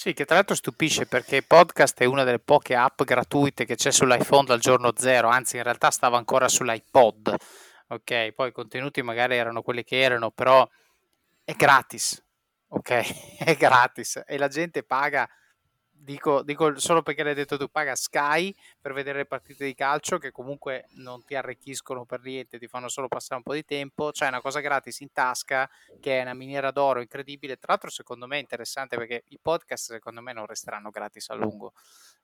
Sì, che tra l'altro stupisce perché podcast è una delle poche app gratuite che c'è sull'iPhone dal giorno zero, anzi in realtà stava ancora sull'iPod, ok? Poi i contenuti magari erano quelli che erano, però è gratis, ok? È gratis e la gente paga dico, dico, solo perché l'hai detto tu, paga Sky per vedere le partite di calcio che comunque non ti arricchiscono per niente, ti fanno solo passare un po' di tempo, c'è una cosa gratis in tasca che è una miniera d'oro incredibile, tra l'altro secondo me è interessante perché i podcast secondo me non resteranno gratis a lungo,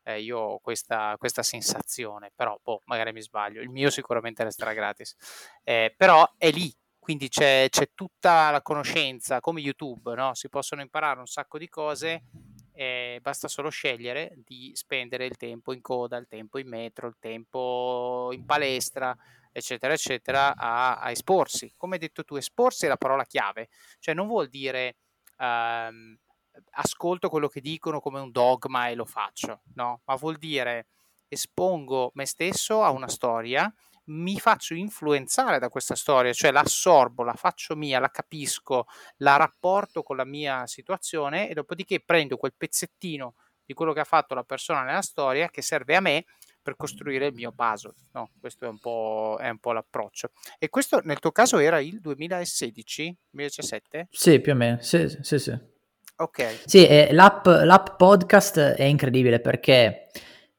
eh, io ho questa, questa, sensazione, però boh, magari mi sbaglio, il mio sicuramente resterà gratis, eh, però è lì, quindi c'è, c'è, tutta la conoscenza, come YouTube, no? si possono imparare un sacco di cose eh, basta solo scegliere di spendere il tempo in coda, il tempo in metro, il tempo in palestra, eccetera, eccetera, a, a esporsi. Come hai detto tu, esporsi è la parola chiave, cioè non vuol dire ehm, ascolto quello che dicono come un dogma e lo faccio, no, ma vuol dire espongo me stesso a una storia mi faccio influenzare da questa storia, cioè la assorbo, la faccio mia, la capisco, la rapporto con la mia situazione e dopodiché prendo quel pezzettino di quello che ha fatto la persona nella storia che serve a me per costruire il mio puzzle. No, questo è un po', è un po l'approccio. E questo nel tuo caso era il 2016, 2017? Sì, più o meno, sì, sì, sì. Ok. Sì, eh, l'app, l'app podcast è incredibile perché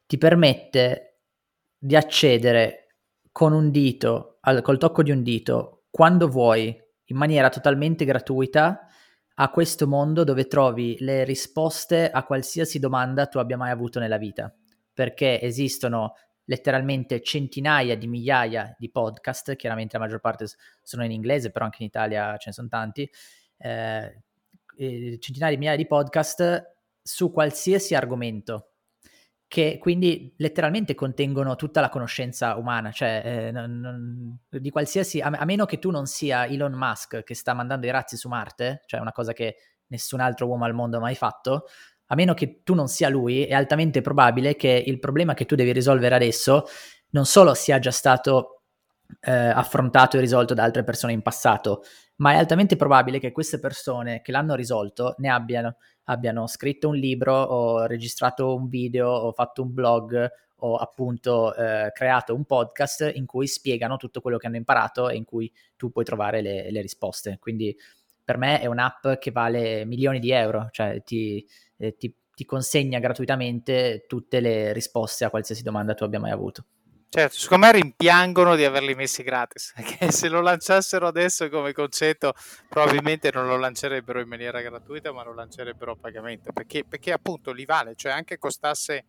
ti permette di accedere con un dito, al, col tocco di un dito, quando vuoi, in maniera totalmente gratuita, a questo mondo dove trovi le risposte a qualsiasi domanda tu abbia mai avuto nella vita. Perché esistono letteralmente centinaia di migliaia di podcast, chiaramente la maggior parte sono in inglese, però anche in Italia ce ne sono tanti, eh, centinaia di migliaia di podcast su qualsiasi argomento che quindi letteralmente contengono tutta la conoscenza umana, cioè eh, non, non, di qualsiasi, a, a, meno che tu non sia Elon Musk che sta mandando i razzi su Marte, cioè una cosa che nessun altro uomo al mondo ha mai fatto, a meno che tu non sia lui, è altamente probabile che il problema che tu devi risolvere adesso non solo sia già stato eh, affrontato e risolto da altre persone in passato, ma è altamente probabile che queste persone che l'hanno risolto ne abbiano abbiano scritto un libro o registrato un video o fatto un blog o appunto eh, creato un podcast in cui spiegano tutto quello che hanno imparato e in cui tu puoi trovare le, le risposte. Quindi per me è un'app che vale milioni di euro, cioè ti, eh, ti, ti consegna gratuitamente tutte le risposte a qualsiasi domanda tu abbia mai avuto. Certo, secondo me rimpiangono di averli messi gratis, perché se lo lanciassero adesso come concetto probabilmente non lo lancerebbero in maniera gratuita, ma lo lancerebbero a pagamento, perché, perché appunto li vale, cioè anche costasse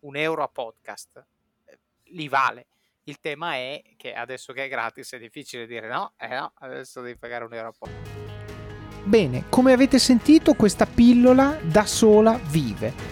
un euro a podcast, eh, li vale. Il tema è che adesso che è gratis è difficile dire no, eh no, adesso devi pagare un euro a podcast. Bene, come avete sentito questa pillola da sola vive,